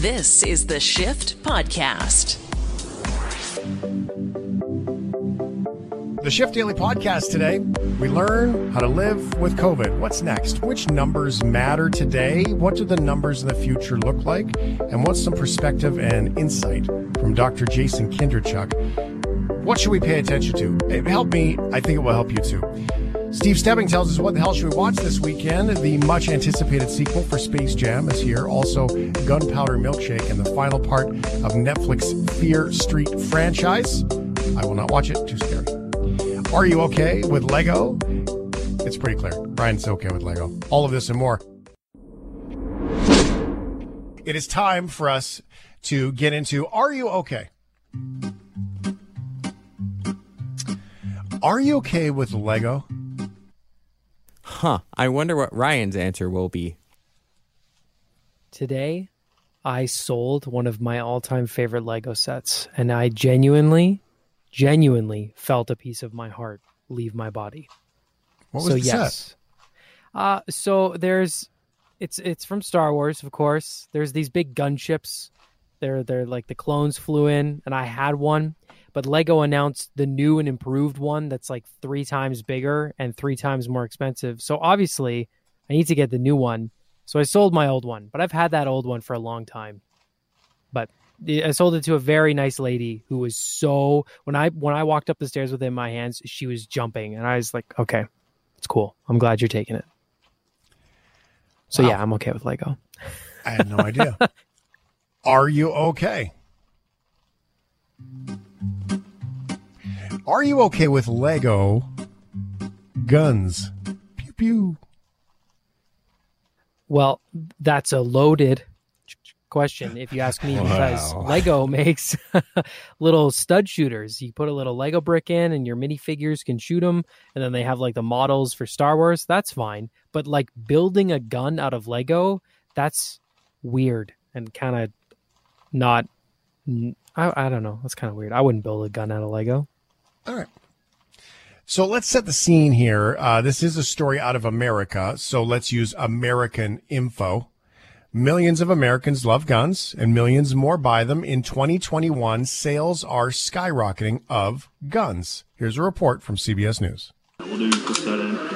This is the Shift Podcast. The Shift Daily Podcast today. We learn how to live with COVID. What's next? Which numbers matter today? What do the numbers in the future look like? And what's some perspective and insight from Dr. Jason Kindrachuk? What should we pay attention to? It helped me. I think it will help you too. Steve Stebbing tells us what the hell should we watch this weekend. The much anticipated sequel for Space Jam is here. Also, Gunpowder Milkshake and the final part of Netflix Fear Street franchise. I will not watch it. Too scary. Are you okay with Lego? It's pretty clear. Ryan's okay with Lego. All of this and more. It is time for us to get into Are you okay? Are you okay with Lego? Huh. I wonder what Ryan's answer will be. Today, I sold one of my all time favorite Lego sets, and I genuinely, genuinely felt a piece of my heart leave my body. What was so the yes. set? Uh so there's it's it's from Star Wars, of course. There's these big gunships. They're they're like the clones flew in and I had one, but Lego announced the new and improved one that's like 3 times bigger and 3 times more expensive. So obviously, I need to get the new one. So I sold my old one, but I've had that old one for a long time. But I sold it to a very nice lady who was so when I when I walked up the stairs with it in my hands, she was jumping, and I was like, "Okay, it's cool. I'm glad you're taking it." So Wow. yeah, I'm okay with Lego. I had no idea. Are you okay? Are you okay with Lego guns? Pew pew. Well, that's a loaded question if you ask me because Lego makes little stud shooters. You put a little Lego brick in and your minifigures can shoot them and then they have like the models for Star Wars. That's fine. But like building a gun out of Lego, that's weird and kind of not I, I don't know. That's kind of weird. I wouldn't build a gun out of Lego. All right. So let's set the scene here. Uh, this is a story out of America. So let's use American info. Millions of Americans love guns and millions more buy them. In 2021, sales are skyrocketing of guns. Here's a report from CBS News.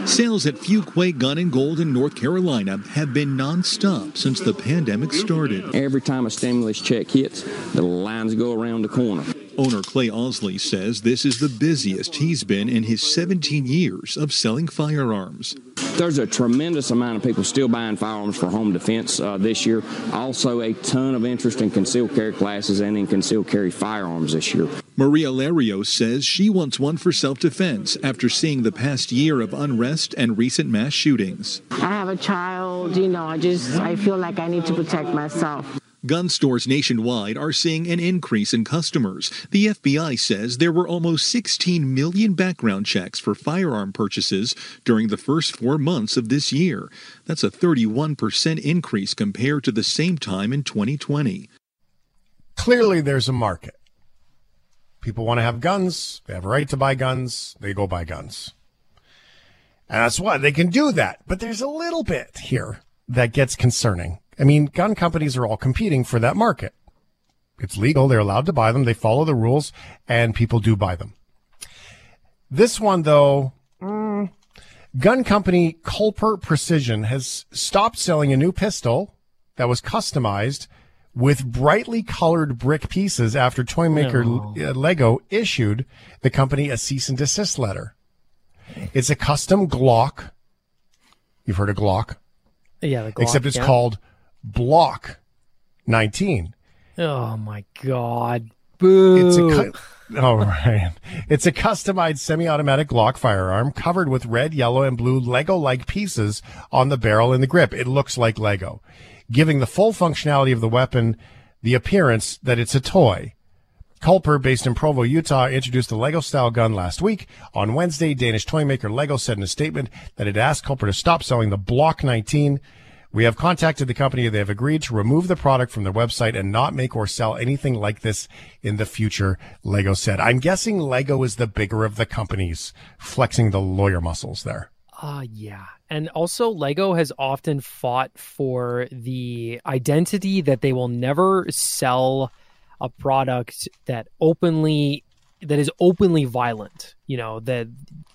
Sales at Fuquay Gun and Gold in North Carolina have been nonstop since the pandemic started. Every time a stimulus check hits, the lines go around the corner. Owner Clay Osley says this is the busiest he's been in his 17 years of selling firearms. There's a tremendous amount of people still buying firearms for home defense uh, this year. Also, a ton of interest in concealed carry classes and in concealed carry firearms this year. Maria Larios says she wants one for self defense after seeing the past year of unrest and recent mass shootings. I have a child, you know, I just I feel like I need to protect myself. Gun stores nationwide are seeing an increase in customers. The FBI says there were almost 16 million background checks for firearm purchases during the first four months of this year. That's a 31% increase compared to the same time in 2020. Clearly, there's a market. People want to have guns. They have a right to buy guns. They go buy guns. And that's why they can do that. But there's a little bit here that gets concerning. I mean, gun companies are all competing for that market. It's legal. They're allowed to buy them. They follow the rules and people do buy them. This one, though, mm, gun company Culper Precision has stopped selling a new pistol that was customized with brightly colored brick pieces after toy maker uh, Lego issued the company a cease and desist letter. It's a custom Glock. You've heard of Glock, Yeah, the Glock, except it's yeah. called Block 19. Oh my god. Boo. It's a cu- oh right. It's a customized semi-automatic Glock firearm covered with red, yellow, and blue Lego-like pieces on the barrel and the grip. It looks like Lego, giving the full functionality of the weapon the appearance that it's a toy. Culper, based in Provo, Utah, introduced the Lego style gun last week. On Wednesday, Danish toy maker Lego said in a statement that it asked Culper to stop selling the Block 19. We have contacted the company. They have agreed to remove the product from their website and not make or sell anything like this in the future, Lego said. I'm guessing Lego is the bigger of the companies, flexing the lawyer muscles there. Uh yeah. And also Lego has often fought for the identity that they will never sell a product that openly that is openly violent. You know, that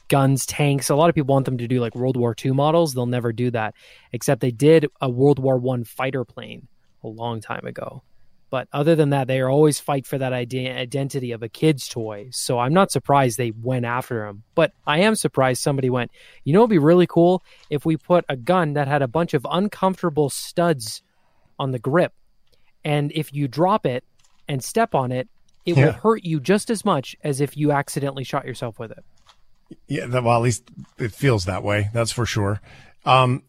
guns, tanks. A lot of people want them to do like World War II models. They'll never do that. Except they did a World War One fighter plane a long time ago. But other than that, they always fight for that idea, identity of a kid's toy. So I'm not surprised they went after him. But I am surprised somebody went, you know, it'd be really cool if we put a gun that had a bunch of uncomfortable studs on the grip. And if you drop it and step on it, it Yeah. will hurt you just as much as if you accidentally shot yourself with it. Yeah, well, at least it feels that way. That's for sure. Um,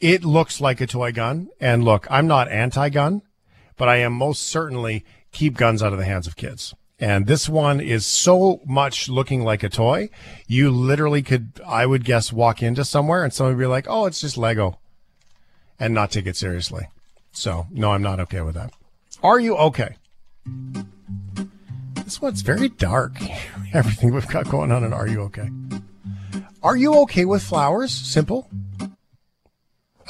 it looks like a toy gun. And look, I'm not anti-gun, but I am most certainly keep guns out of the hands of kids. And this one is so much looking like a toy. You literally could, I would guess, walk into somewhere and somebody would be like, "Oh, it's just Lego," and not take it seriously. So, no, I'm not okay with that. Are you okay? This one's very dark. Everything we've got going on And Are You Okay? Are you okay with flowers? Simple.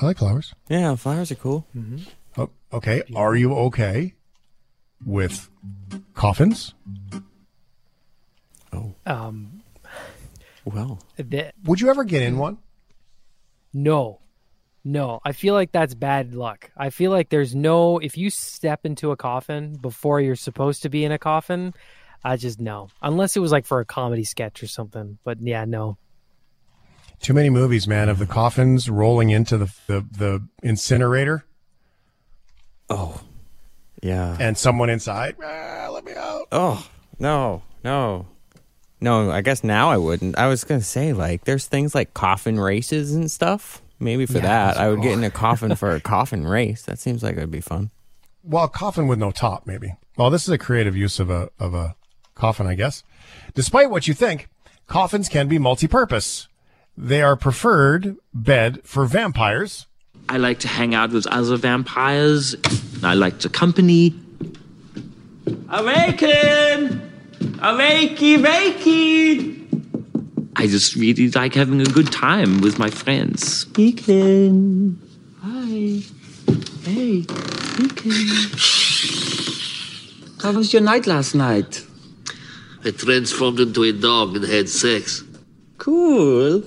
I like flowers. Yeah, flowers are cool. Mm-hmm. Oh, okay. Are you okay with coffins? Oh. Um, Well, the, Would you ever get in one? No. No, I feel like that's bad luck. I feel like there's no if you step into a coffin before you're supposed to be in a coffin, I just no. Unless it was like for a comedy sketch or something. But yeah, no. Too many movies, man, of the coffins rolling into the the, the incinerator oh, yeah. and someone inside. Ah, let me out. Oh no, no, no. I guess now I wouldn't. I was gonna say like there's things like coffin races and stuff. Maybe for Yeah, that, I are would get in a coffin for a coffin race. That seems like it'd be fun. Well, a coffin with no top, maybe. Well, this is a creative use of a of a coffin, I guess. Despite what you think, coffins can be multi-purpose. They are preferred bed for vampires. I like to hang out with other vampires. I like the company. Awaken! Awakey, wakey! I just really like having a good time with my friends. Awaken! Hi. Hey, Awaken. How was your night last night? I transformed into a dog and had sex. Cool.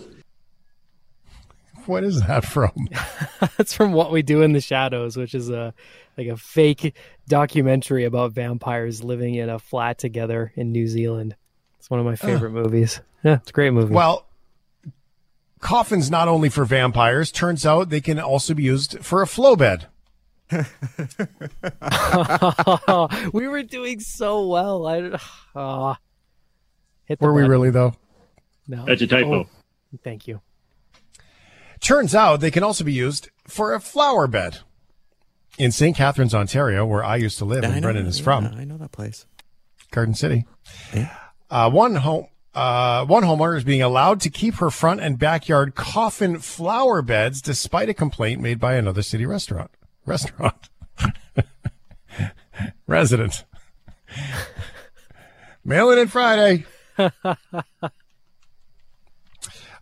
What is that from? That's from What We Do in the Shadows, which is a like a fake documentary about vampires living in a flat together in New Zealand. It's one of my favorite movies. Yeah, it's a great movie. Well, coffins not only for vampires. Turns out they can also be used for a flow bed. we were doing so well. I uh, hit the Were we really though? No. That's a typo. Oh, thank you. Turns out they can also be used for a flower bed. In St. Catharines, Ontario, where I used to live I and know, Brendan is yeah, from, I know that place. Garden City. Yeah. Uh, one home, uh, one homeowner is being allowed to keep her front and backyard coffin flower beds, despite a complaint made by another city restaurant. Restaurant. Resident. Mailing in Friday.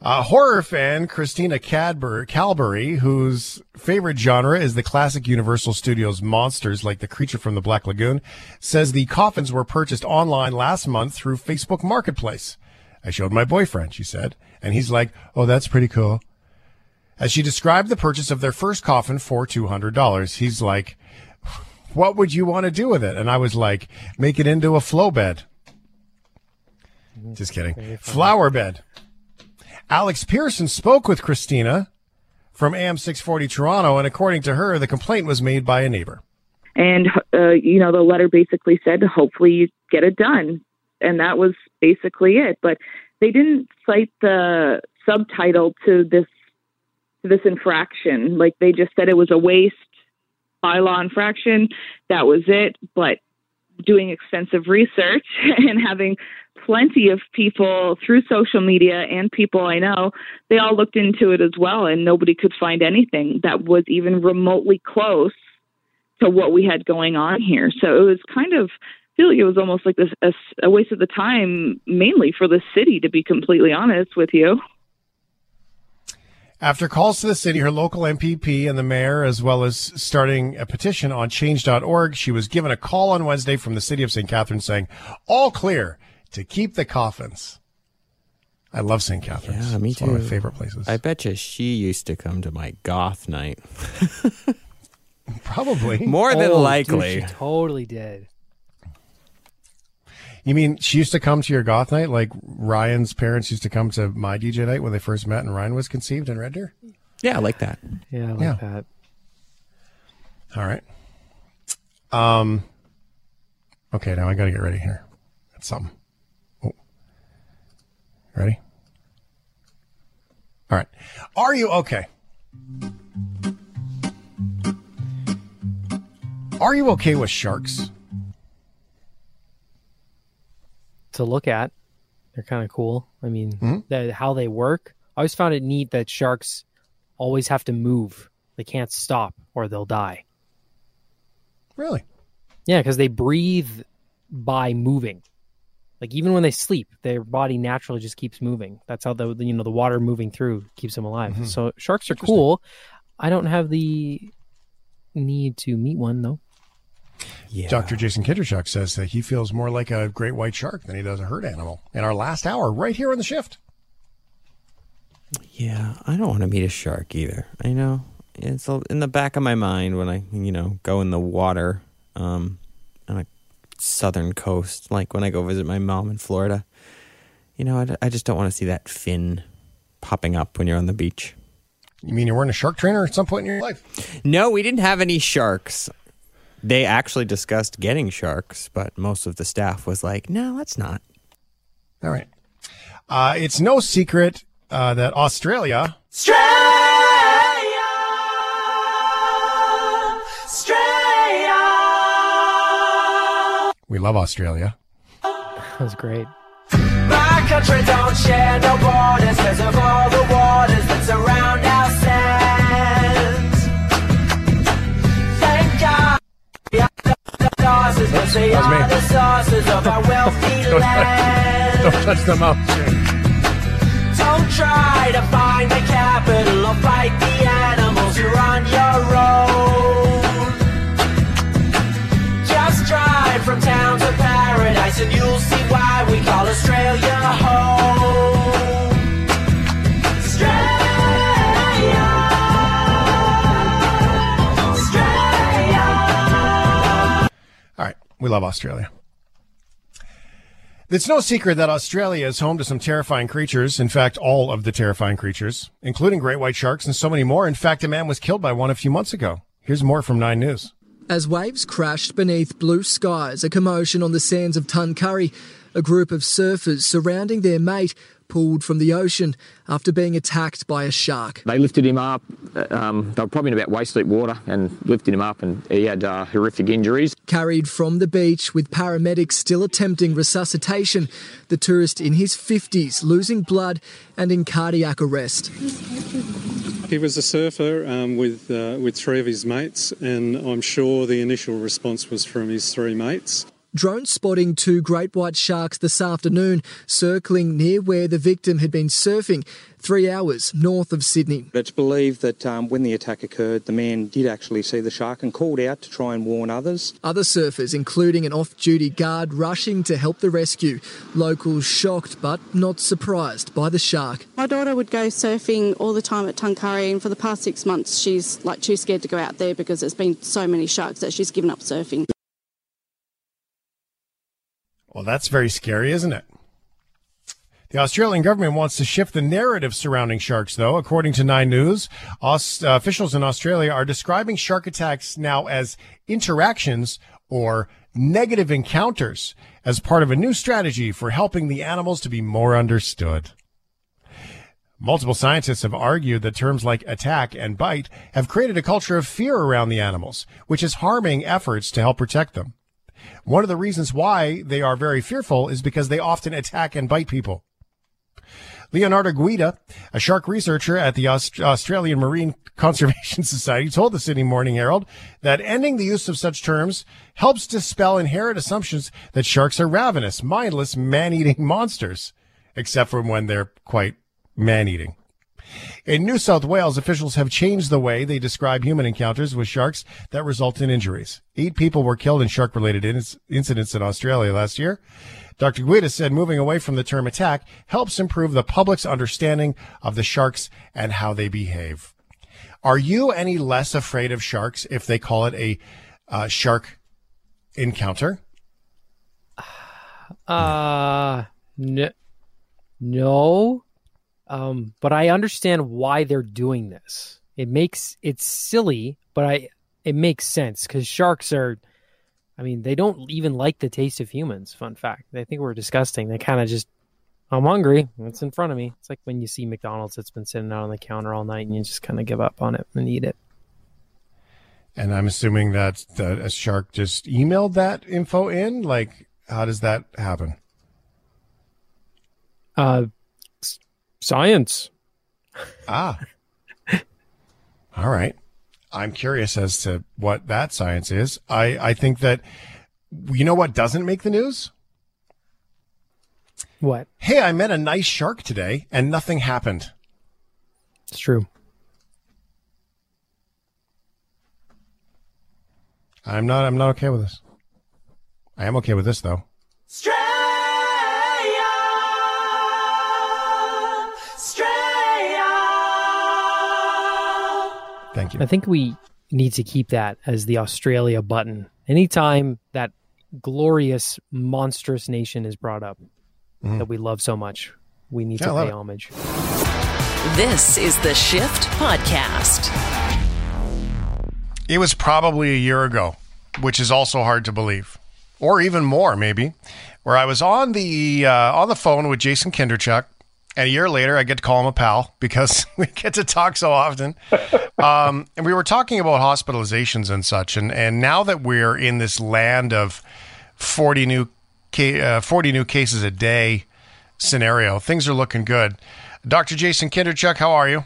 A horror fan, Christina Cadbury, Calbury, whose favorite genre is the classic Universal Studios monsters like the creature from the Black Lagoon, says the coffins were purchased online last month through Facebook Marketplace. I showed my boyfriend, she said, and he's like, oh, that's pretty cool. As she described the purchase of their first coffin for $200, he's like, what would you want to do with it? And I was like, make it into a flow bed. Mm-hmm. Just kidding. Flower bed. Alex Pearson spoke with Christina from AM 640 Toronto, and according to her, the complaint was made by a neighbor. And, uh, you know, the letter basically said, hopefully you get it done. And that was basically it. But they didn't cite the subtitle to this to this infraction. Like they just said it was a waste bylaw infraction. That was it. But doing extensive research and having plenty of people through social media and people I know, they all looked into it as well, and nobody could find anything that was even remotely close to what we had going on here. So it was kind of I feel like it was almost like this a, a waste of the time, mainly for the city, to be completely honest with you. After calls to the city, her local MPP and the mayor, as well as starting a petition on change.org, she was given a call on Wednesday from the city of St. Catharines saying, all clear to keep the coffins. I love St. Catharines. Yeah, me it's too. one of my favorite places. I bet you she used to come to my goth night. Probably. More than Oh, dude, likely. she totally did. You mean she used to come to your goth night like Ryan's parents used to come to my DJ night when they first met and Ryan was conceived in Red Deer? yeah, I like that. Yeah, I like Yeah. that. All right. Um. Okay, now I got to get ready here. That's something. Oh. Ready? All right. Are you okay? Are you okay with sharks? To look at. They're kind of cool. I mean, Mm-hmm. the, how they work. I always found it neat that sharks always have to move. They can't stop or they'll die. Really? Yeah, because they breathe by moving. Like even when they sleep, their body naturally just keeps moving. That's how the you know the water moving through keeps them alive. Mm-hmm. So sharks are cool. I don't have the need to meet one though. Yeah. Dr. Jason Kindrachuk says that he feels more like a great white shark than he does a herd animal. In our last hour, right here on the shift. Yeah, I don't want to meet a shark either. I know it's in the back of my mind when I, you know, go in the water um, on a southern coast, like when I go visit my mom in Florida. You know, I just don't want to see that fin popping up when you're on the beach. You mean you weren't a shark trainer at some point in your life? No, we didn't have any sharks. They actually discussed getting sharks, but most of the staff was like, "No, let's not." All right. Uh, it's no secret uh, that Australia Australia Australia! We love Australia. That was great. My country don't share no borders Cause of all the waters that surround our sources Cause they That are me. the sources of our wealthy Don't, land don't touch the mouth. Don't try to find the capital or fight the animals You're on your own Just drive from town to paradise And you'll see why we call Australia home We love Australia. It's no secret that Australia is home to some terrifying creatures. In fact, all of the terrifying creatures, including great white sharks and so many more. In fact, a man was killed by one a few months ago. Here's more from Nine News. As waves crashed beneath blue skies, a commotion on the sands of Tuncurry, a group of surfers surrounding their mate pulled from the ocean after being attacked by a shark. They lifted him up. uh, Um, they were probably in about waist deep water and lifted him up, and he had uh, horrific injuries. Carried from the beach with paramedics still attempting resuscitation, the tourist in his 50s losing blood and in cardiac arrest. He was a surfer um, with uh, with three of his mates, and I'm sure the initial response was from his three mates. Drone spotting two great white sharks this afternoon circling near where the victim had been surfing, three hours north of Sydney. It's believed that um, when the attack occurred, the man did actually see the shark and called out to try and warn others. Other surfers, including an off duty guard, rushing to help the rescue. Locals shocked but not surprised by the shark. My daughter would go surfing all the time at Tuncurry, and for the past six months, she's like too scared to go out there because there's been so many sharks that she's given up surfing. Well, that's very scary, isn't it? The Australian government wants to shift the narrative surrounding sharks, though. According to Nine News, uh, officials in Australia are describing shark attacks now as interactions or negative encounters as part of a new strategy for helping the animals to be more understood. Multiple scientists have argued that terms like attack and bite have created a culture of fear around the animals, which is harming efforts to help protect them. One of the reasons why they are very fearful is because they often attack and bite people. Leonardo Guida, a shark researcher at the Aust- Australian Marine Conservation Society, told the Sydney Morning Herald that ending the use of such terms helps dispel inherent assumptions that sharks are ravenous, mindless, man-eating monsters, except for when they're quite man-eating. In New South Wales, officials have changed the way they describe human encounters with sharks that result in injuries. Eight people were killed in shark related incidents in Australia last year. Dr. Guida said moving away from the term attack helps improve the public's understanding of the sharks and how they behave. Are you any less afraid of sharks if they call it a uh, shark encounter? Uh, no, no. Um, but I understand why they're doing this. It makes it's silly, but I it makes sense because sharks are. I mean, they don't even like the taste of humans. Fun fact. They think we're disgusting. They kind of just, I'm hungry. It's in front of me. It's like when you see McDonald's that's been sitting out on the counter all night and you just kind of give up on it and eat it. And I'm assuming that, that a shark just emailed that info in. Like, how does that happen? Uh, science. Ah. All right. I'm curious as to what that science is. I, I think that, you know what doesn't make the news? What? Hey, I met a nice shark today and nothing happened. It's true. I'm not I'm not okay with this. I am okay with this though. Thank you. I think we need to keep that as the Australia button. Anytime that glorious, monstrous nation is brought up Mm-hmm. that we love so much, we need Yeah, to pay it. homage. This is the Shift Podcast. It was probably a year ago, which is also hard to believe, or even more maybe, where I was on the uh, on the phone with Jason Kindrachuk, and a year later I get to call him a pal because we get to talk so often. Um, and we were talking about hospitalizations and such, and and now that we're in this land of forty new ca- uh, forty new cases a day scenario, things are looking good. Dr. Jason Kindrachuk, how are you?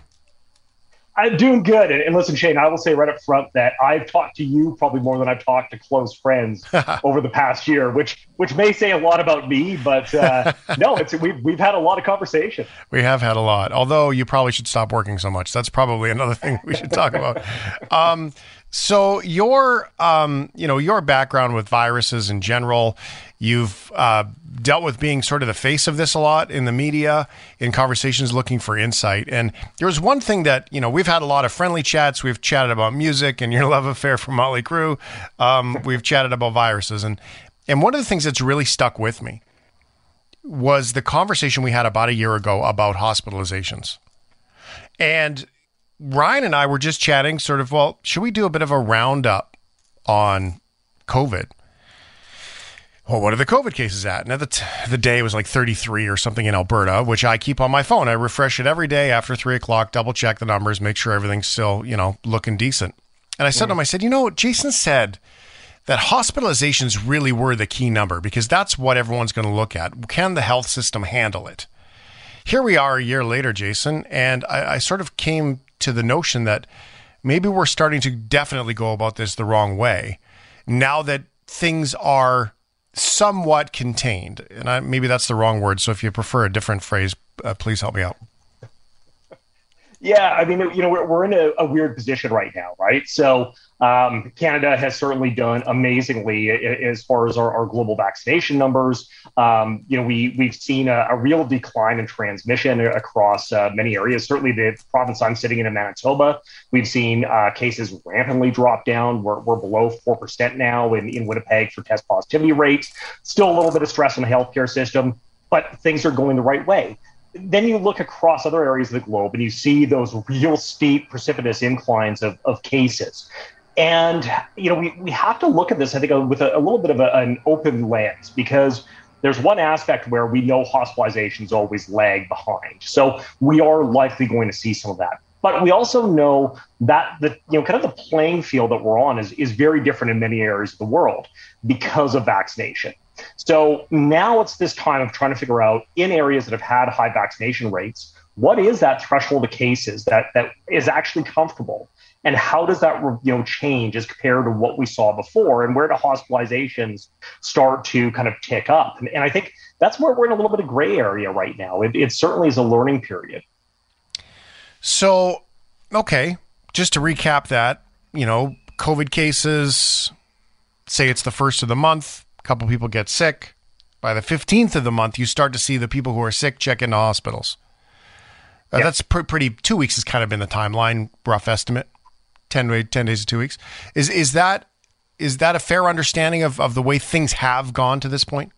I'm doing good. And, and listen, Shane, I will say right up front that I've talked to you probably more than I've talked to close friends over the past year, which which may say a lot about me, but uh, no, it's we've we've had a lot of conversation. We have had a lot. Although you probably should stop working so much. That's probably another thing we should talk about. Um, so your, um, you know, your background with viruses in general, you've uh, dealt with being sort of the face of this a lot in the media, in conversations looking for insight. And there was one thing that you know we've had a lot of friendly chats. We've chatted about music and your love affair for Motley Crue. Um, we've chatted about viruses, and and one of the things that's really stuck with me was the conversation we had about a year ago about hospitalizations. And Ryan and I were just chatting, sort of, well, should we do a bit of a roundup on COVID? Well, what are the COVID cases at? At the, t- the day was like 33 or something in Alberta, which I keep on my phone. I refresh it every day after three o'clock, double check the numbers, make sure everything's still, you know, looking decent. And I said to him, I said, you know, Jason said that hospitalizations really were the key number because that's what everyone's going to look at. Can the health system handle it? Here we are a year later, Jason, and I, I sort of came to the notion that maybe we're starting to definitely go about this the wrong way now that things are somewhat contained. And I, maybe that's the wrong word. So if you prefer a different phrase, uh, please help me out. Yeah, I mean, you know, we're, we're in a, a weird position right now, right? So um, Canada has certainly done amazingly as far as our, our global vaccination numbers. Um, you know, we we've seen a, a real decline in transmission across uh, many areas. Certainly, the province I'm sitting in in Manitoba, we've seen uh, cases rampantly drop down. We're, we're below four percent now in, in Winnipeg for test positivity rates. Still a little bit of stress in the healthcare system, but things are going the right way then you look across other areas of the globe and you see those real steep, precipitous inclines of, of cases. And, you know, we, we have to look at this, I think, with a, a little bit of a, an open lens because there's one aspect where we know hospitalizations always lag behind. So we are likely going to see some of that. But we also know that the you know kind of the playing field that we're on is, is very different in many areas of the world because of vaccination. So now it's this time of trying to figure out in areas that have had high vaccination rates, what is that threshold of cases that that is actually comfortable, and how does that you know change as compared to what we saw before, and where do hospitalizations start to kind of tick up? And, and I think that's where we're in a little bit of gray area right now. It, it certainly is a learning period. So, okay, just to recap that, you know, COVID cases, say it's the first of the month, couple people get sick. By the 15th of the month, you start to see the people who are sick check into hospitals. Uh, That's pr- pretty, two weeks has kind of been the timeline, rough estimate. 10, wa- 10 days to two weeks. Is, is that, is that a fair understanding of, of the way things have gone to this point?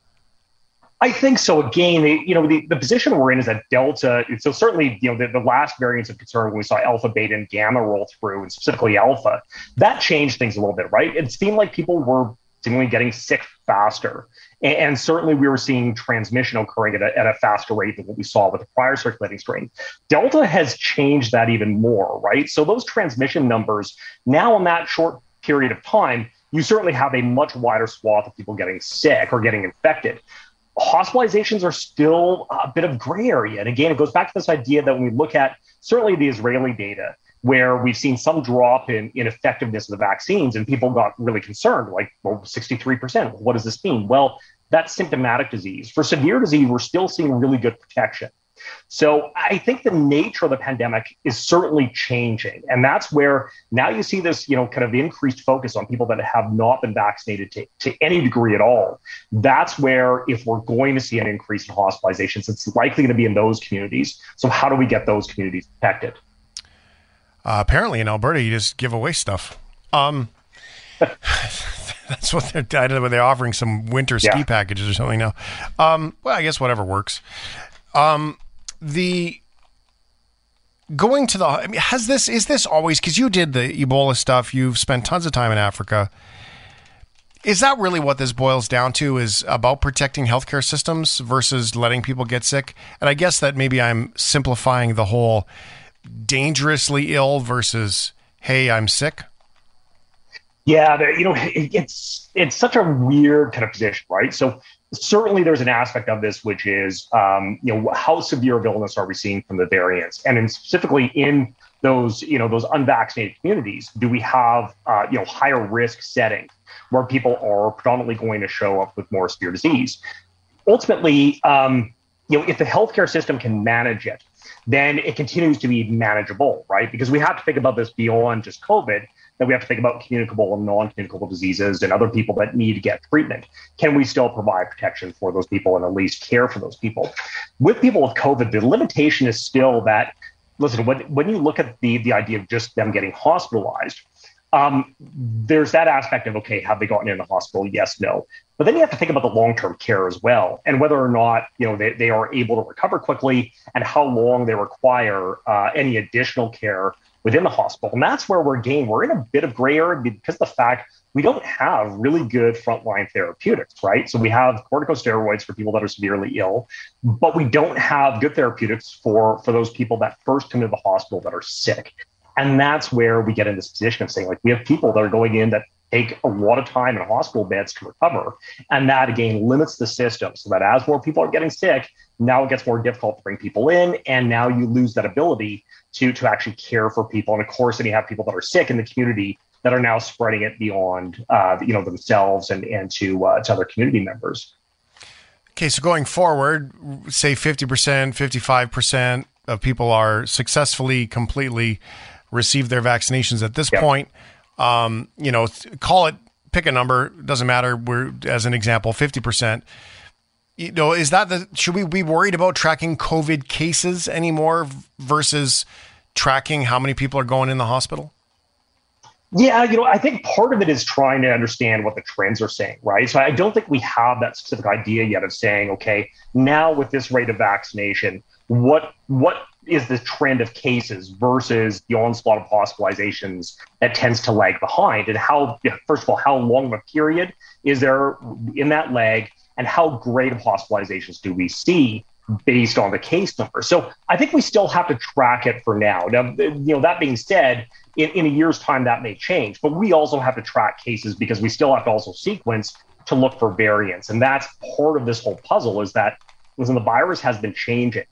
I think so. Again, the, you know, the, the position we're in is that Delta. So certainly, you know, the, the last variants of concern when we saw Alpha, Beta, and Gamma roll through, and specifically Alpha, that changed things a little bit, right? It seemed like people were seemingly getting sick faster, and, and certainly we were seeing transmission occurring at a, at a faster rate than what we saw with the prior circulating strain. Delta has changed that even more, right? So those transmission numbers now in that short period of time, you certainly have a much wider swath of people getting sick or getting infected hospitalizations are still a bit of gray area. And again, it goes back to this idea that when we look at certainly the Israeli data, where we've seen some drop in, in effectiveness of the vaccines, and people got really concerned, like, well, 63%. What does this mean? Well, that's symptomatic disease. For severe disease, we're still seeing really good protection. So I think the nature of the pandemic is certainly changing. And that's where now you see this, you know, kind of increased focus on people that have not been vaccinated to, to any degree at all. That's where if we're going to see an increase in hospitalizations, it's likely going to be in those communities. So how do we get those communities protected? Uh, apparently in Alberta, you just give away stuff. Um, that's what they're. I don't know. They're offering some winter ski Yeah. packages or something now. Um, well, I guess whatever works. Um, the going to the. I mean, has this is this always because you did the Ebola stuff. You've spent tons of time in Africa. Is that really what this boils down to? Is about protecting healthcare systems versus letting people get sick? And I guess that maybe I'm simplifying the whole dangerously ill versus hey, I'm sick. Yeah, you know, it, it's it's such a weird kind of position, right? So certainly there's an aspect of this which is, um, you know, how severe of illness are we seeing from the variants, and in specifically in those, you know, those unvaccinated communities, do we have, uh, you know, higher risk settings where people are predominantly going to show up with more severe disease? Ultimately, um, you know, if the healthcare system can manage it, then it continues to be manageable, right? Because we have to think about this beyond just COVID, that we have to think about communicable and non-communicable diseases and other people that need to get treatment. Can we still provide protection for those people and at least care for those people? With people with COVID, the limitation is still that, listen, when, when you look at the, the idea of just them getting hospitalized, um, there's that aspect of okay, have they gotten in the hospital? Yes, no. But then you have to think about the long-term care as well, and whether or not you know they, they are able to recover quickly, and how long they require uh, any additional care within the hospital. And that's where we're again we're in a bit of gray area because of the fact we don't have really good frontline therapeutics, right? So we have corticosteroids for people that are severely ill, but we don't have good therapeutics for for those people that first come to the hospital that are sick. And that's where we get in this position of saying, like, we have people that are going in that take a lot of time in hospital beds to recover. And that again limits the system so that as more people are getting sick, now it gets more difficult to bring people in. And now you lose that ability to, to actually care for people. And of course, then you have people that are sick in the community that are now spreading it beyond, uh, you know, themselves and, and to, uh, to other community members. Okay, so going forward, say 50%, 55% of people are successfully, completely received their vaccinations at this point. Um, you know, call it, pick a number, doesn't matter. We're, as an example, 50%. You know, is that the, should we be worried about tracking COVID cases anymore versus tracking how many people are going in the hospital? Yeah, you know, I think part of it is trying to understand what the trends are saying, right? So I don't think we have that specific idea yet of saying, okay, now with this rate of vaccination, what what is the trend of cases versus the onslaught of hospitalizations that tends to lag behind, and how first of all, how long of a period is there in that lag, and how great of hospitalizations do we see based on the case number. So I think we still have to track it for now. Now, you know, that being said, in, in a year's time that may change, but we also have to track cases because we still have to also sequence to look for variants. And that's part of this whole puzzle is that listen, the virus has been changing.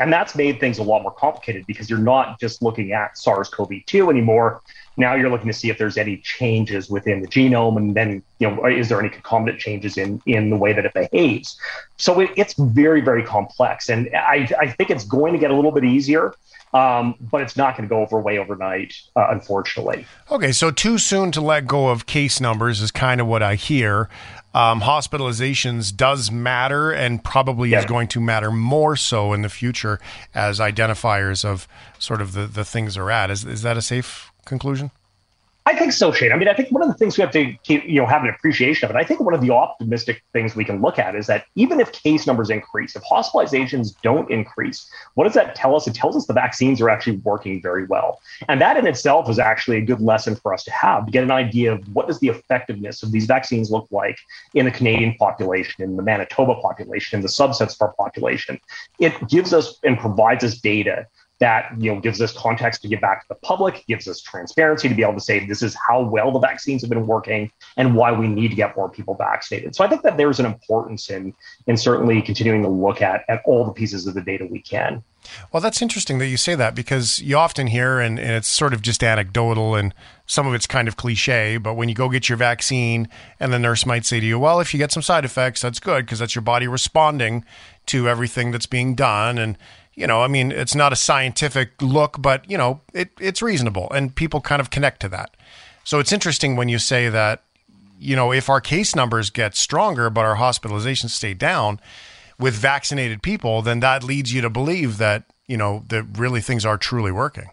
And that's made things a lot more complicated because you're not just looking at SARS CoV 2 anymore. Now you're looking to see if there's any changes within the genome, and then you know, is there any concomitant changes in in the way that it behaves? So it, it's very very complex, and I I think it's going to get a little bit easier. Um, but it's not going to go over way overnight, uh, unfortunately. Okay, so too soon to let go of case numbers is kind of what I hear. Um, hospitalizations does matter and probably is going to matter more so in the future as identifiers of sort of the, the things are at. Is, is that a safe conclusion? I think so, Shane. I mean, I think one of the things we have to keep, you know, have an appreciation of, and I think one of the optimistic things we can look at is that even if case numbers increase, if hospitalizations don't increase, what does that tell us? It tells us the vaccines are actually working very well. And that in itself is actually a good lesson for us to have to get an idea of what does the effectiveness of these vaccines look like in the Canadian population, in the Manitoba population, in the subsets of our population. It gives us and provides us data that you know gives us context to give back to the public, gives us transparency to be able to say this is how well the vaccines have been working and why we need to get more people vaccinated. So I think that there's an importance in in certainly continuing to look at at all the pieces of the data we can. Well, that's interesting that you say that because you often hear, and, and, it's sort of just anecdotal and some of it's kind of cliche, but when you go get your vaccine and the nurse might say to you, well, if you get some side effects, that's good because that's your body responding to everything that's being done. And you know, I mean, it's not a scientific look, but you know, it, it's reasonable, and people kind of connect to that. So it's interesting when you say that, you know, if our case numbers get stronger, but our hospitalizations stay down with vaccinated people, then that leads you to believe that you know that really things are truly working.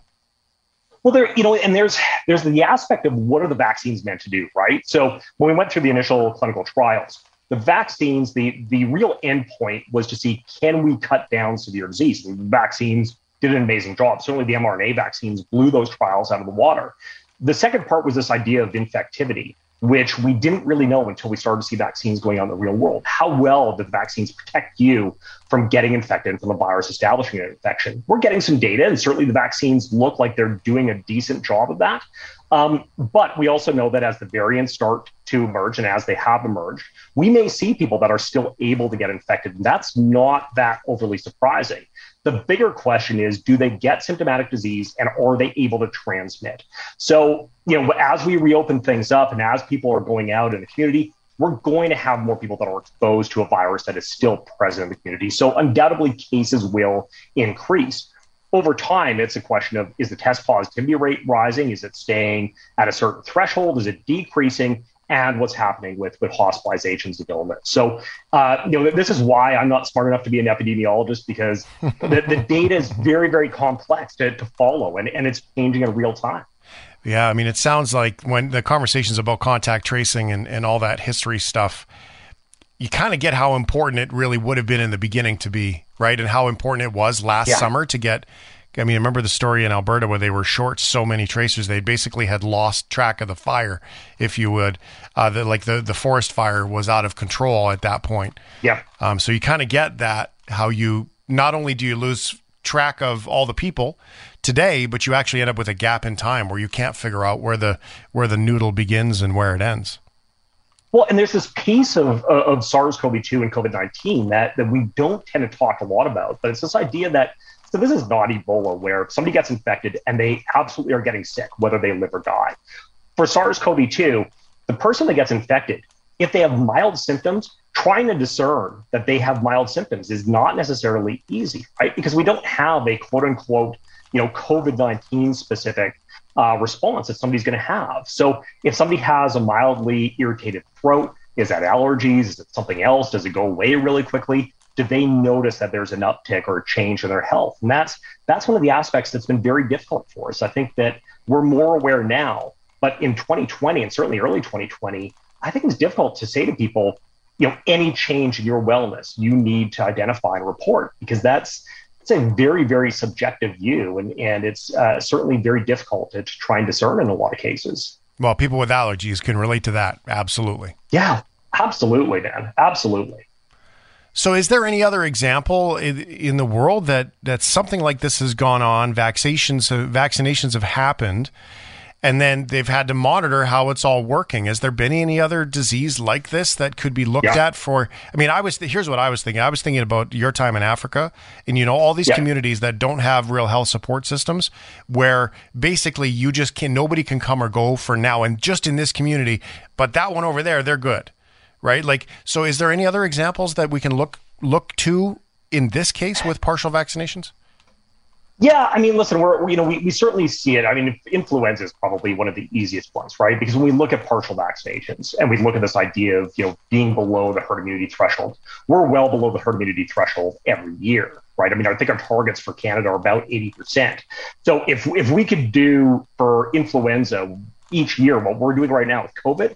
Well, there, you know, and there's there's the aspect of what are the vaccines meant to do, right? So when we went through the initial clinical trials, the vaccines, the, the real endpoint was to see can we cut down severe disease? The vaccines did an amazing job. Certainly, the mRNA vaccines blew those trials out of the water. The second part was this idea of infectivity, which we didn't really know until we started to see vaccines going on in the real world. How well do the vaccines protect you from getting infected from the virus establishing an infection? We're getting some data, and certainly the vaccines look like they're doing a decent job of that. Um, but we also know that as the variants start to emerge and as they have emerged, we may see people that are still able to get infected. And that's not that overly surprising. The bigger question is do they get symptomatic disease and are they able to transmit? So, you know, as we reopen things up and as people are going out in the community, we're going to have more people that are exposed to a virus that is still present in the community. So, undoubtedly, cases will increase over time, it's a question of is the test positivity rate rising? Is it staying at a certain threshold? Is it decreasing? And what's happening with with hospitalizations and illness? So, uh, you know, this is why I'm not smart enough to be an epidemiologist because the, the data is very, very complex to, to follow, and, and it's changing in real time. Yeah, I mean, it sounds like when the conversations about contact tracing and, and all that history stuff, you kind of get how important it really would have been in the beginning to be right, and how important it was last yeah. summer to get. I mean, remember the story in Alberta where they were short so many tracers they basically had lost track of the fire, if you would. Uh, the, like the the forest fire was out of control at that point. Yeah. Um, so you kind of get that how you not only do you lose track of all the people today, but you actually end up with a gap in time where you can't figure out where the where the noodle begins and where it ends. Well, and there's this piece of, uh, of SARS-CoV-2 and COVID-19 that, that we don't tend to talk a lot about, but it's this idea that so this is not Ebola, where somebody gets infected and they absolutely are getting sick, whether they live or die. For SARS-CoV-2, the person that gets infected, if they have mild symptoms, trying to discern that they have mild symptoms is not necessarily easy, right? Because we don't have a quote unquote, you know, COVID-19 specific uh, response that somebody's going to have. So if somebody has a mildly irritated throat, is that allergies? Is it something else? Does it go away really quickly? Do they notice that there's an uptick or a change in their health? And that's that's one of the aspects that's been very difficult for us. I think that we're more aware now, but in 2020 and certainly early 2020, I think it's difficult to say to people, you know, any change in your wellness, you need to identify and report because that's it's a very, very subjective view, and, and it's uh, certainly very difficult to try and discern in a lot of cases. Well, people with allergies can relate to that. Absolutely. Yeah, absolutely, man. Absolutely. So, is there any other example in, in, the world that, that something like this has gone on? Vaccinations, vaccinations have happened, and then they've had to monitor how it's all working. Has there been any other disease like this that could be looked Yeah. at for? I mean, I was here's what I was thinking. I was thinking about your time in Africa, and you know all these Yeah. communities that don't have real health support systems, where basically you just can nobody can come or go for now, and just in this community, but that one over there, they're good, right? Like, so is there any other examples that we can look look to in this case with partial vaccinations? Yeah, I mean, listen, we're you know we, we certainly see it. I mean, influenza is probably one of the easiest ones, right? Because when we look at partial vaccinations and we look at this idea of you know being below the herd immunity threshold, we're well below the herd immunity threshold every year, right? I mean, I think our targets for Canada are about eighty percent. So if if we could do for influenza each year what we're doing right now with COVID,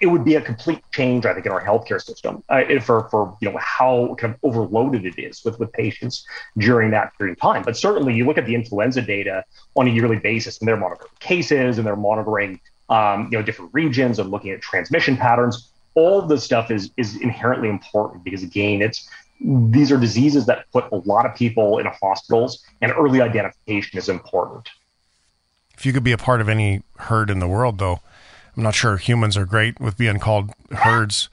it would be a complete change, I think, in our healthcare system uh, for for you know how kind of overloaded it is with with patients during that period of time. But certainly, you look at the influenza data on a yearly basis, and they're monitoring cases and they're monitoring um, you know different regions and looking at transmission patterns. All this stuff is is inherently important because again, it's these are diseases that put a lot of people in hospitals, and early identification is important. If you could be a part of any herd in the world, though, I'm not sure humans are great with being called herds.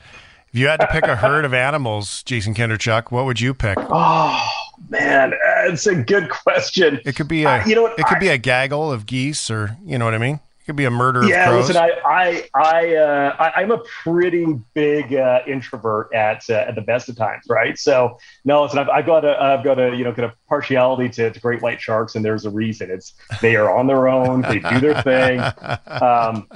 If you had to pick a herd of animals, Jason Kindrachuk, what would you pick? Oh man, it's a good question. It could be a Uh, you know what, it could I- be a gaggle of geese, or you know what I mean. It could be a murder yeah, of crows. listen, I, I, I, uh, I, I'm a pretty big uh, introvert at uh, at the best of times, right? So, no, listen, I've, I've got a, I've got a, you know, kind of partiality to, to great white sharks, and there's a reason. It's they are on their own, they do their thing. Um,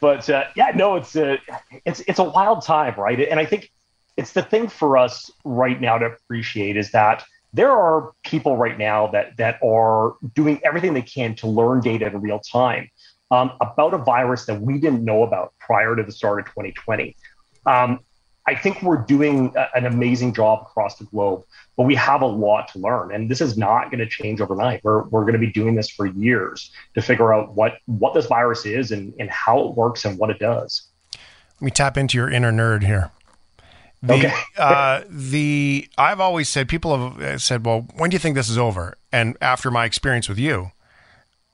but uh, yeah, no, it's a, it's it's a wild time, right? And I think it's the thing for us right now to appreciate is that there are people right now that that are doing everything they can to learn data in real time um, about a virus that we didn't know about prior to the start of 2020. Um, I think we're doing a- an amazing job across the globe, but we have a lot to learn, and this is not going to change overnight. We're, we're going to be doing this for years to figure out what what this virus is and, and how it works and what it does. Let me tap into your inner nerd here. The, Okay. uh, the I've always said people have uh, said, "Well, when do you think this is over?" And after my experience with you,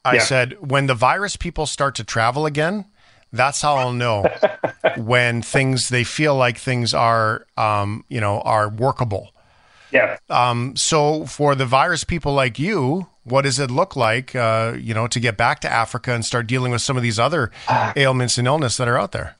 I Yeah. said, "When the virus people start to travel again, that's how I'll know when things they feel like things are, um, you know, are workable." Yeah. Um, so for the virus people like you, what does it look like, uh, you know, to get back to Africa and start dealing with some of these other ailments and illness that are out there?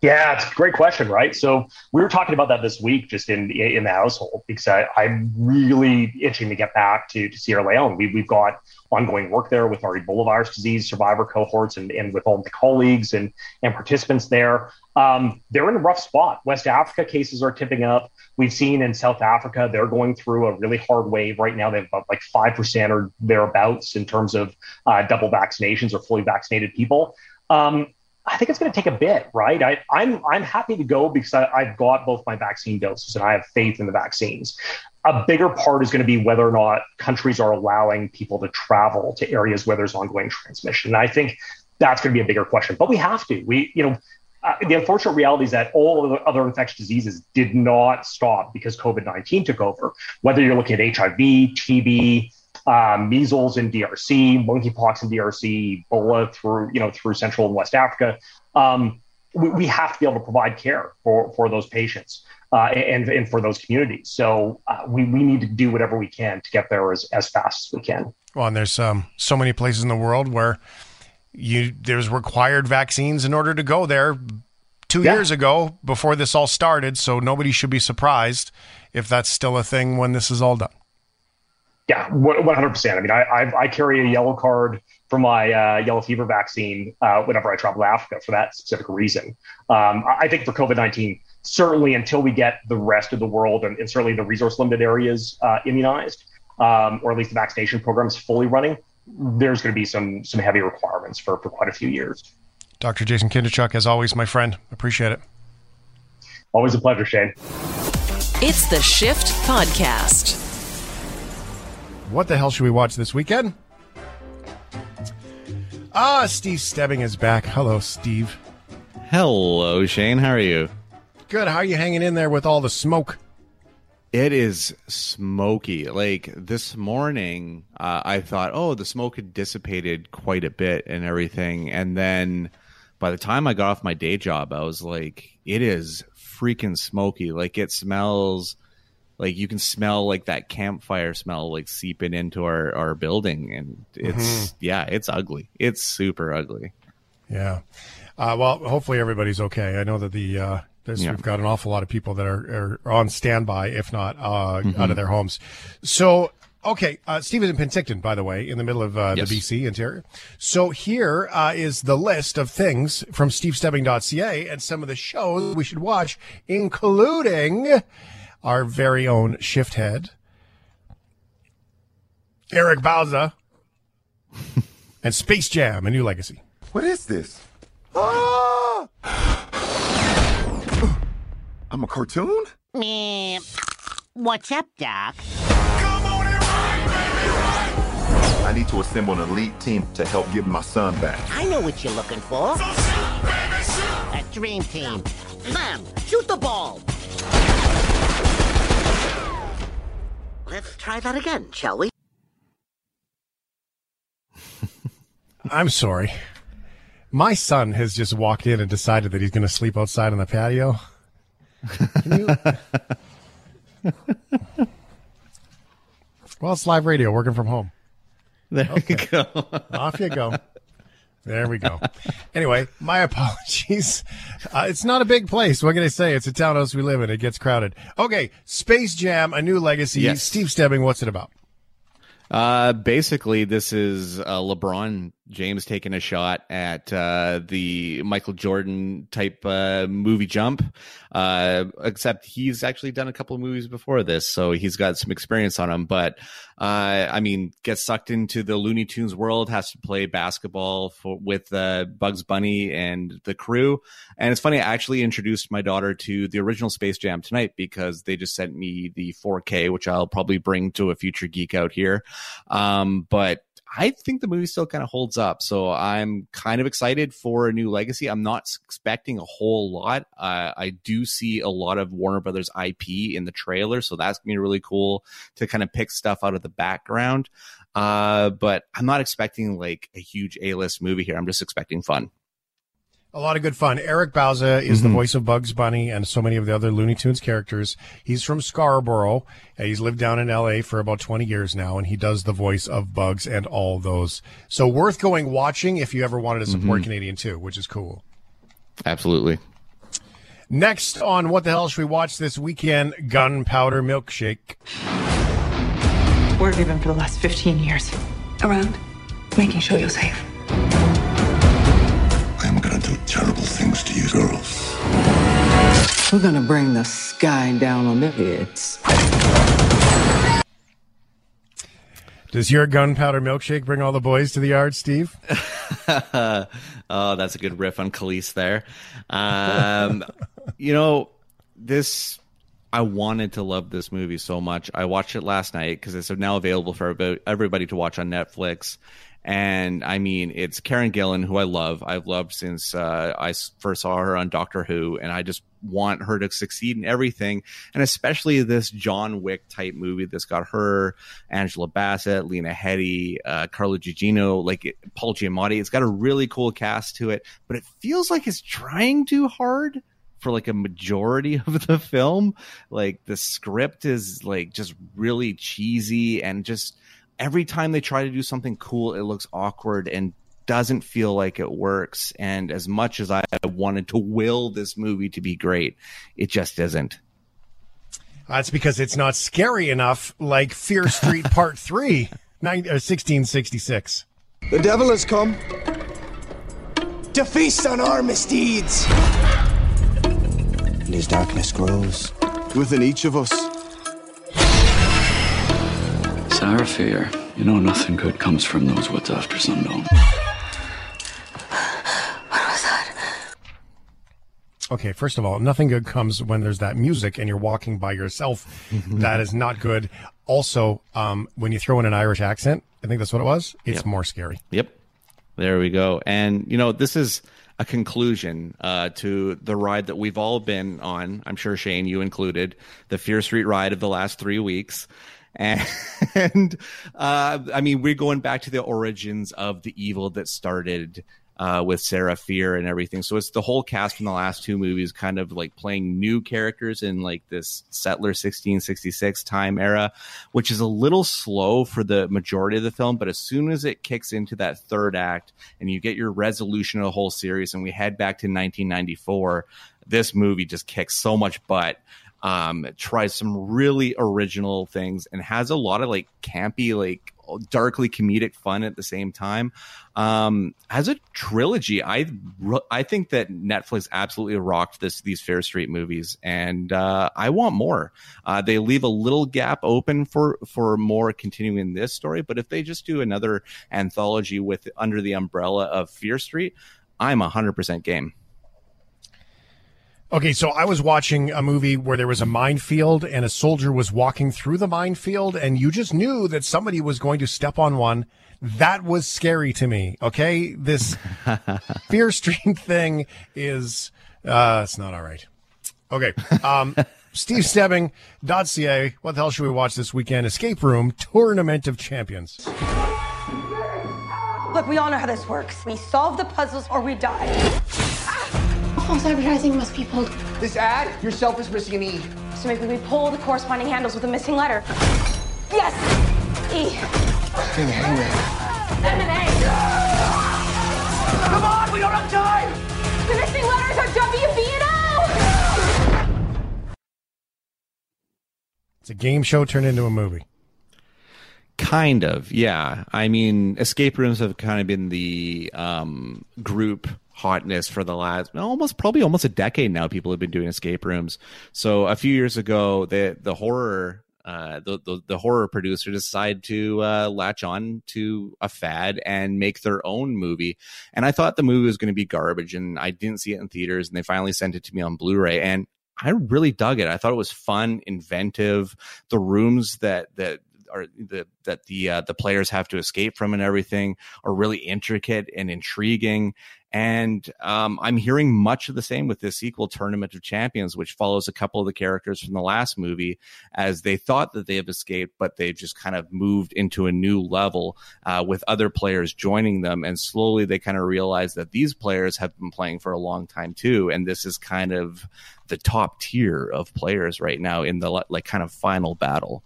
Yeah, it's a great question, right? So we were talking about that this week, just in in the household, because I, I'm really itching to get back to, to Sierra Leone. We, we've got ongoing work there with our Ebola virus disease survivor cohorts, and, and with all the colleagues and and participants there. Um, they're in a rough spot. West Africa cases are tipping up. We've seen in South Africa they're going through a really hard wave right now. They've about like five percent or thereabouts in terms of uh, double vaccinations or fully vaccinated people. Um, I think it's going to take a bit, right? I, I'm I'm happy to go because I, I've got both my vaccine doses and I have faith in the vaccines. A bigger part is going to be whether or not countries are allowing people to travel to areas where there's ongoing transmission. And I think that's going to be a bigger question. But we have to. We, you know, uh, the unfortunate reality is that all of the other infectious diseases did not stop because COVID 19 took over. Whether you're looking at HIV, TB, um, measles in DRC, monkeypox in DRC, Ebola through you know through Central and West Africa. Um, we, we have to be able to provide care for for those patients uh, and and for those communities. So uh, we we need to do whatever we can to get there as as fast as we can. Well, and there's um, so many places in the world where you there's required vaccines in order to go there. Two Yeah. years ago, before this all started, so nobody should be surprised if that's still a thing when this is all done. Yeah, one hundred percent. I mean, I, I I carry a yellow card for my uh, yellow fever vaccine uh, whenever I travel to Africa for that specific reason. Um, I I think for COVID nineteen, certainly until we get the rest of the world and, and certainly the resource limited areas uh, immunized, um, or at least the vaccination programs fully running, there's going to be some some heavy requirements for for quite a few years. Dr. Jason Kindrachuk, as always, my friend, appreciate it. Always a pleasure, Shane. It's the Shift Podcast. What the hell should we watch this weekend? Ah, Steve Stebbing is back. Hello, Steve. Hello, Shane. How are you? Good. How are you hanging in there with all the smoke? It is smoky. Like this morning, uh, I thought, oh, the smoke had dissipated quite a bit and everything. And then by the time I got off my day job, I was like, it is freaking smoky. Like it smells like you can smell like that campfire smell like seeping into our, our building. And it's, Mhm. yeah, it's ugly. It's super ugly. Yeah. Uh, well, hopefully everybody's okay. I know that the uh, there's, Yeah. we've got an awful lot of people that are, are on standby, if not uh, Mhm. out of their homes. So, okay, uh, Steve is in Penticton, by the way, in the middle of uh, Yes. the BC interior. So here uh, is the list of things from SteveStebbing.ca and some of the shows we should watch, including our very own shift head, Eric Bauza, and Space Jam: A New Legacy. What is this? Ah! I'm a cartoon? Meh. What's up, Doc? I need to assemble an elite team to help get my son back. I know what you're looking for. A dream team. Mom, shoot the ball. Let's try that again, shall we? I'm sorry. My son has just walked in and decided that he's going to sleep outside on the patio. Can you? well, it's live radio, working from home. There you go. Off you go. There we go. Anyway, my apologies. Uh, it's not a big place. What can I say? It's a townhouse we live in. It gets crowded. Okay, Space Jam: A New Legacy. Yes. Steve Stebbing. What's it about? Uh, basically, this is uh, LeBron James taking a shot at uh, the Michael Jordan type uh, movie jump. Uh, except he's actually done a couple of movies before this, so he's got some experience on him. But uh, I mean, gets sucked into the Looney Tunes world, has to play basketball for with uh, Bugs Bunny and the crew. And it's funny, I actually introduced my daughter to the original Space Jam tonight because they just sent me the 4K, which I'll probably bring to a future geek out here. Um, but I think the movie still kind of holds up. So I'm kind of excited for a new legacy. I'm not expecting a whole lot. Uh, I do see a lot of Warner Brothers IP in the trailer. So that's going to be really cool to kind of pick stuff out of the background. Uh, but I'm not expecting like a huge A-list movie here. I'm just expecting fun. A lot of good fun. Eric Bauza is the Mhm. voice of Bugs Bunny and so many of the other Looney Tunes characters. He's from Scarborough. and He's lived down in LA for about 20 years now, and he does the voice of Bugs and all those. So worth going watching if you ever wanted to support Mhm. Canadian too, which is cool. Absolutely. Next on What the Hell Should We Watch This Weekend? Gunpowder Milkshake. Where have you been for the last 15 years? Around, making sure you're safe. I'm gonna do terrible things to you girls. We're gonna bring the sky down on their heads. Does your gunpowder milkshake bring all the boys to the yard, Steve? oh, that's a good riff on Kelis there. Um, you know, this I wanted to love this movie so much. I watched it last night because it's now available for everybody- everybody to watch on Netflix. And I mean, it's Karen Gillan, who I love. I've loved since uh, I first saw her on Doctor Who, and I just want her to succeed in everything, and especially this John Wick type movie that's got her, Angela Bassett, Lena Headey, uh, Carla Gugino, like it, Paul Giamatti. It's got a really cool cast to it, but it feels like it's trying too hard for like a majority of the film. Like the script is like just really cheesy and just every time they try to do something cool, it looks awkward and doesn't feel like it works. And as much as I wanted to will this movie to be great, it just isn't. That's because it's not scary enough like Fear Street Part 3, uh, 1666. The devil has come to feast on our misdeeds. And his darkness grows within each of us. Sarah Fier, you know nothing good comes from those woods after sundown. What was that? Okay, first of all, nothing good comes when there's that music and you're walking by yourself. that is not good. Also, um, when you throw in an Irish accent, I think that's what it was. It's Yep. more scary. Yep. There we go. And, you know, this is, a conclusion uh, to the ride that we've all been on. I'm sure Shane, you included, the Fear Street ride of the last three weeks. And uh, I mean, we're going back to the origins of the evil that started uh, with Sarah Fier and everything. So it's the whole cast from the last two movies kind of like playing new characters in like this Settler 1666 time era, which is a little slow for the majority of the film. But as soon as it kicks into that third act and you get your resolution of the whole series and we head back to 1994, this movie just kicks so much butt um tries some really original things and has a lot of like campy like darkly comedic fun at the same time. Um as a trilogy. I i think that netflix absolutely rocked this these fear street movies and uh i want more. Uh they leave a little gap open for for more continuing this story but if they just do another anthology with under the umbrella of fear street i'm a hundred percent game Okay, so I was watching a movie where there was a minefield and a soldier was walking through the minefield and you just knew that somebody was going to step on one. That was scary to me. Okay. This Fear Street thing is, uh, it's not all right. Okay. Um, Steve Stebbing.ca. What the hell should we watch this weekend? Escape Room Tournament of Champions. Look, we all know how this works. We solve the puzzles or we die. False advertising must be pulled. This ad, yourself is missing an E. So maybe we pull the corresponding handles with a missing letter. Yes! E. Hang hang M and A. Come on, we don't have time! The missing letters are W, B, and O! It's a game show turned into a movie. Kind of, yeah. I mean, escape rooms have kind of been the um, group hotness for the last almost probably almost a decade now. People have been doing escape rooms. So a few years ago, the the horror uh, the, the, the horror producer decided to uh, latch on to a fad and make their own movie. And I thought the movie was going to be garbage, and I didn't see it in theaters. And they finally sent it to me on Blu-ray, and I really dug it. I thought it was fun, inventive. The rooms that that are the that the uh, the players have to escape from and everything are really intricate and intriguing. And um, I'm hearing much of the same with this sequel, Tournament of Champions, which follows a couple of the characters from the last movie as they thought that they have escaped, but they've just kind of moved into a new level uh, with other players joining them. And slowly they kind of realize that these players have been playing for a long time too. And this is kind of the top tier of players right now in the like kind of final battle.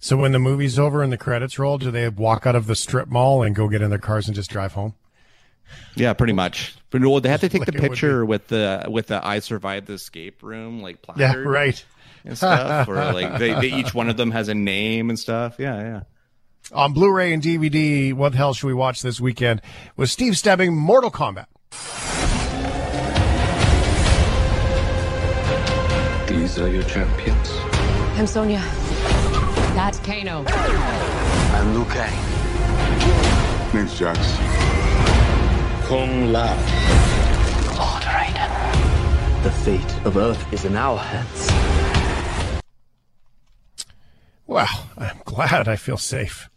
So when the movie's over and the credits roll, do they walk out of the strip mall and go get in their cars and just drive home? Yeah, pretty much. But well, they have to take the Like it picture with the with the "I survived the escape room" like Yeah, right. and stuff, or like they, they each one of them has a name and stuff. Yeah, yeah. On Blu-ray and DVD, what the hell should we watch this weekend? With Steve Stebbing, Mortal Kombat. These are your champions. I'm Sonya. That's Kano. I'm Liu Kang. Name's Jax. Kung Lao. Lord Raiden. The fate of Earth is in our hands. Well, I'm glad I feel safe.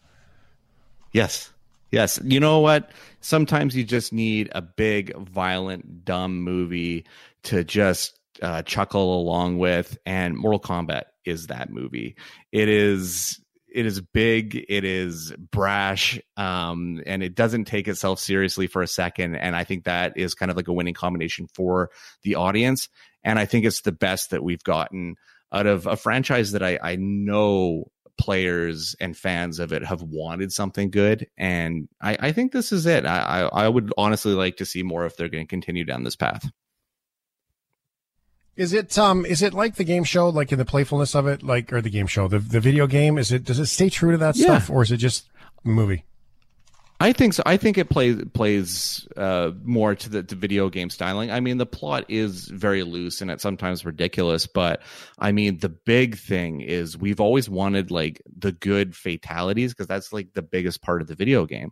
Yes. Yes. You know what? Sometimes you just need a big, violent, dumb movie to just uh, chuckle along with, and Mortal Kombat is that movie. It is. It is big. It is brash, um, and it doesn't take itself seriously for a second. And I think that is kind of like a winning combination for the audience. And I think it's the best that we've gotten out of a franchise that I, I know players and fans of it have wanted something good. And I, I think this is it. I, I, I would honestly like to see more if they're going to continue down this path. Is it um is it like the game show, like in the playfulness of it, like or the game show, the the video game? Is it does it stay true to that Yeah. stuff, or is it just a movie? I think so. I think it plays plays uh, more to the to video game styling. I mean, the plot is very loose and it's sometimes ridiculous, but I mean, the big thing is we've always wanted like the good fatalities because that's like the biggest part of the video game,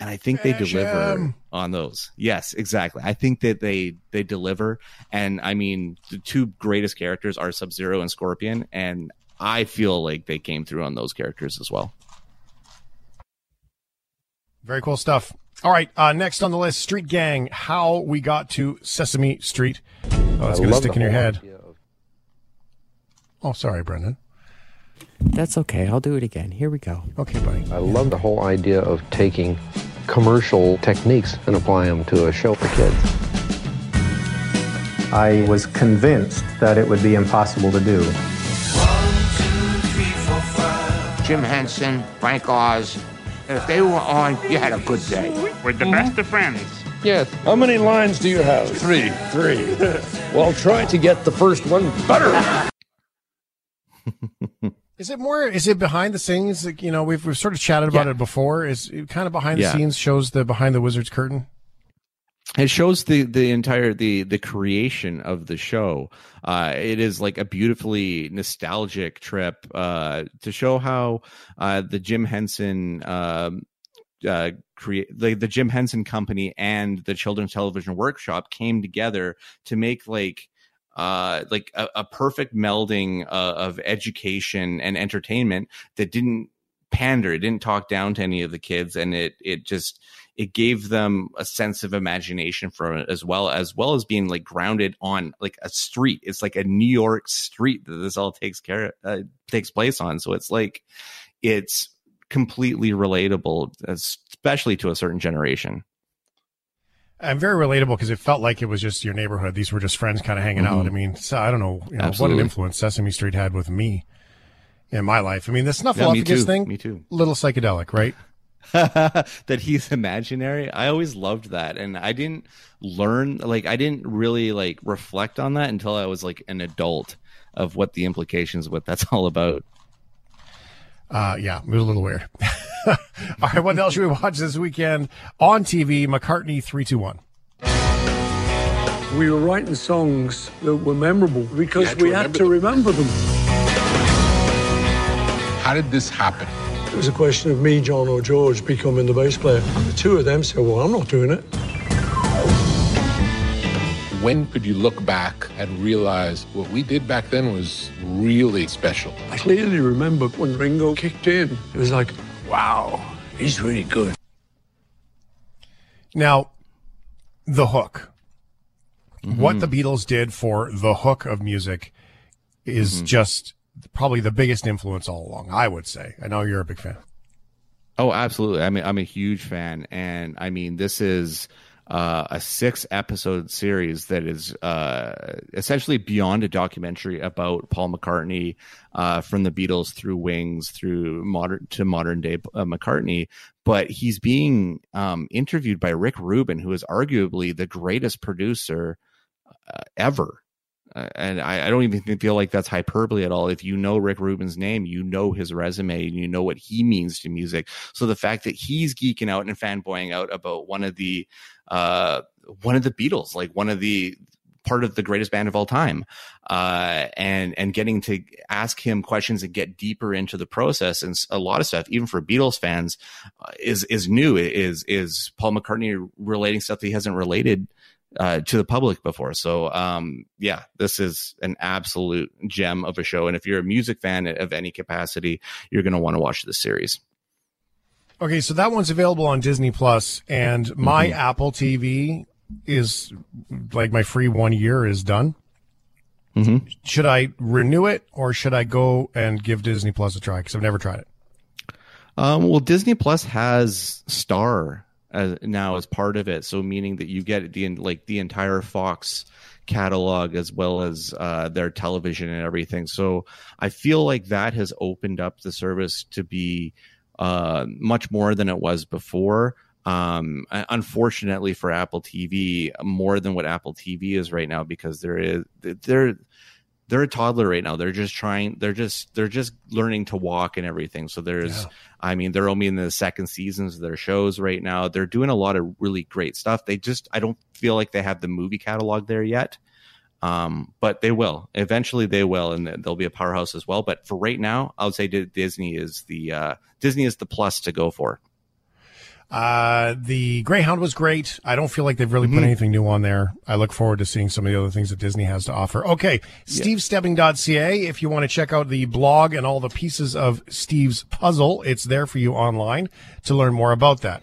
and I think they deliver on those. Yes, exactly. I think that they they deliver, and I mean, the two greatest characters are Sub Zero and Scorpion, and I feel like they came through on those characters as well. Very cool stuff. All right, uh, next on the list, Street Gang. How we got to Sesame Street. Oh, that's I going to stick in your whole head. Oh, sorry, Brendan. That's okay. I'll do it again. Here we go. Okay, buddy. I love the whole idea of taking commercial techniques and applying them to a show for kids. I was convinced that it would be impossible to do. One, two, three, four, five. Jim Henson, Frank Oz. If they were on, you had a good day. We're the best of friends. Yes. How many lines do you have? Three. Three. well, try to get the first one better. Is it more? Is it behind the scenes? Like, you know, we've we've sort of chatted about Yeah. it before. Is it kind of behind Yeah. the scenes shows the behind the wizard's curtain? it shows the the entire the the creation of the show uh it is like a beautifully nostalgic trip uh to show how uh the jim henson um uh create the, the jim henson company and the children's television workshop came together to make like uh like a, a perfect melding uh, of education and entertainment that didn't pander it didn't talk down to any of the kids and it it just it gave them a sense of imagination from it as well as well as being like grounded on like a street. It's like a new york street that this all takes care uh, takes place on. So it's like it's completely relatable especially to a certain generation And very relatable because it felt like it was just your neighborhood. These were just friends kind of hanging out. Mhm. I mean, so I don't know, you know what an influence Sesame Street had with me in my life. I mean, the Yeah, me Snuffleupagus thing, Me too. little psychedelic, right? that he's imaginary i always loved that and i didn't learn like i didn't really like reflect on that until i was like an adult of what the implications what that's all about Uh, yeah, it was a little weird. All right, what else should we watch this weekend on TV? McCartney three two one. We were writing songs that were memorable because had to we had remember to remember them. How did this happen? It was a question of me, John, or George becoming the bass player. The two of them said, Well, I'm not doing it. When could you look back and realize what we did back then was really special? I clearly remember when Ringo kicked in, it was like, wow, he's really good. Now, the hook. Mm-hmm. What the Beatles did for the hook of music is Mm-hmm. just probably the biggest influence all along. I would say. I know you're a big fan. Oh, absolutely. I mean, I'm a huge fan, and I mean, this is uh, a six episode series that is uh, essentially beyond a documentary about Paul McCartney uh, from the Beatles through Wings through modern to modern day uh, McCartney. But he's being um, interviewed by Rick Rubin, who is arguably the greatest producer uh, ever. Uh, and I, I don't even feel like that's hyperbole at all. If you know Rick Rubin's name, you know his resume and you know what he means to music. So the fact that he's geeking out and fanboying out about one of the uh one of the Beatles, like one of the part of the greatest band of all time, uh, and and getting to ask him questions and get deeper into the process and a lot of stuff, even for Beatles fans, uh, is is new. Is is Paul McCartney relating stuff that he hasn't related uh, to the public before. So, um, yeah, this is an absolute gem of a show. And if you're a music fan of any capacity, you're going to want to watch this series. Okay, so that one's available on Disney Plus, and my Mhm. Apple TV is like my free one year is done. Mm-hmm. Should I renew it or should I go and give Disney Plus a try? Because I've never tried it. Um, well, Disney Plus has Star as, now as part of it, so meaning that you get the like the entire Fox catalog as well as uh, their television and everything. So I feel like that has opened up the service to be uh, much more than it was before. Um, unfortunately for Apple TV, more than what Apple TV is right now, because there is they're they're a toddler right now. They're just trying. They're just they're just learning to walk and everything. So there's, I mean, they're only in the second seasons of their shows right now. They're doing a lot of really great stuff. They just I don't feel like they have the movie catalog there yet. Um, but they will eventually. They will, and they'll be a powerhouse as well. But for right now, I would say Disney is the uh, Disney is the plus to go for. Uh, the Greyhound was great. I don't feel like they've really put Mhm. anything new on there. I look forward to seeing some of the other things that Disney has to offer. Okay, stevestebbing.ca. If you want to check out the blog and all the pieces of Steve's puzzle, it's there for you online to learn more about that.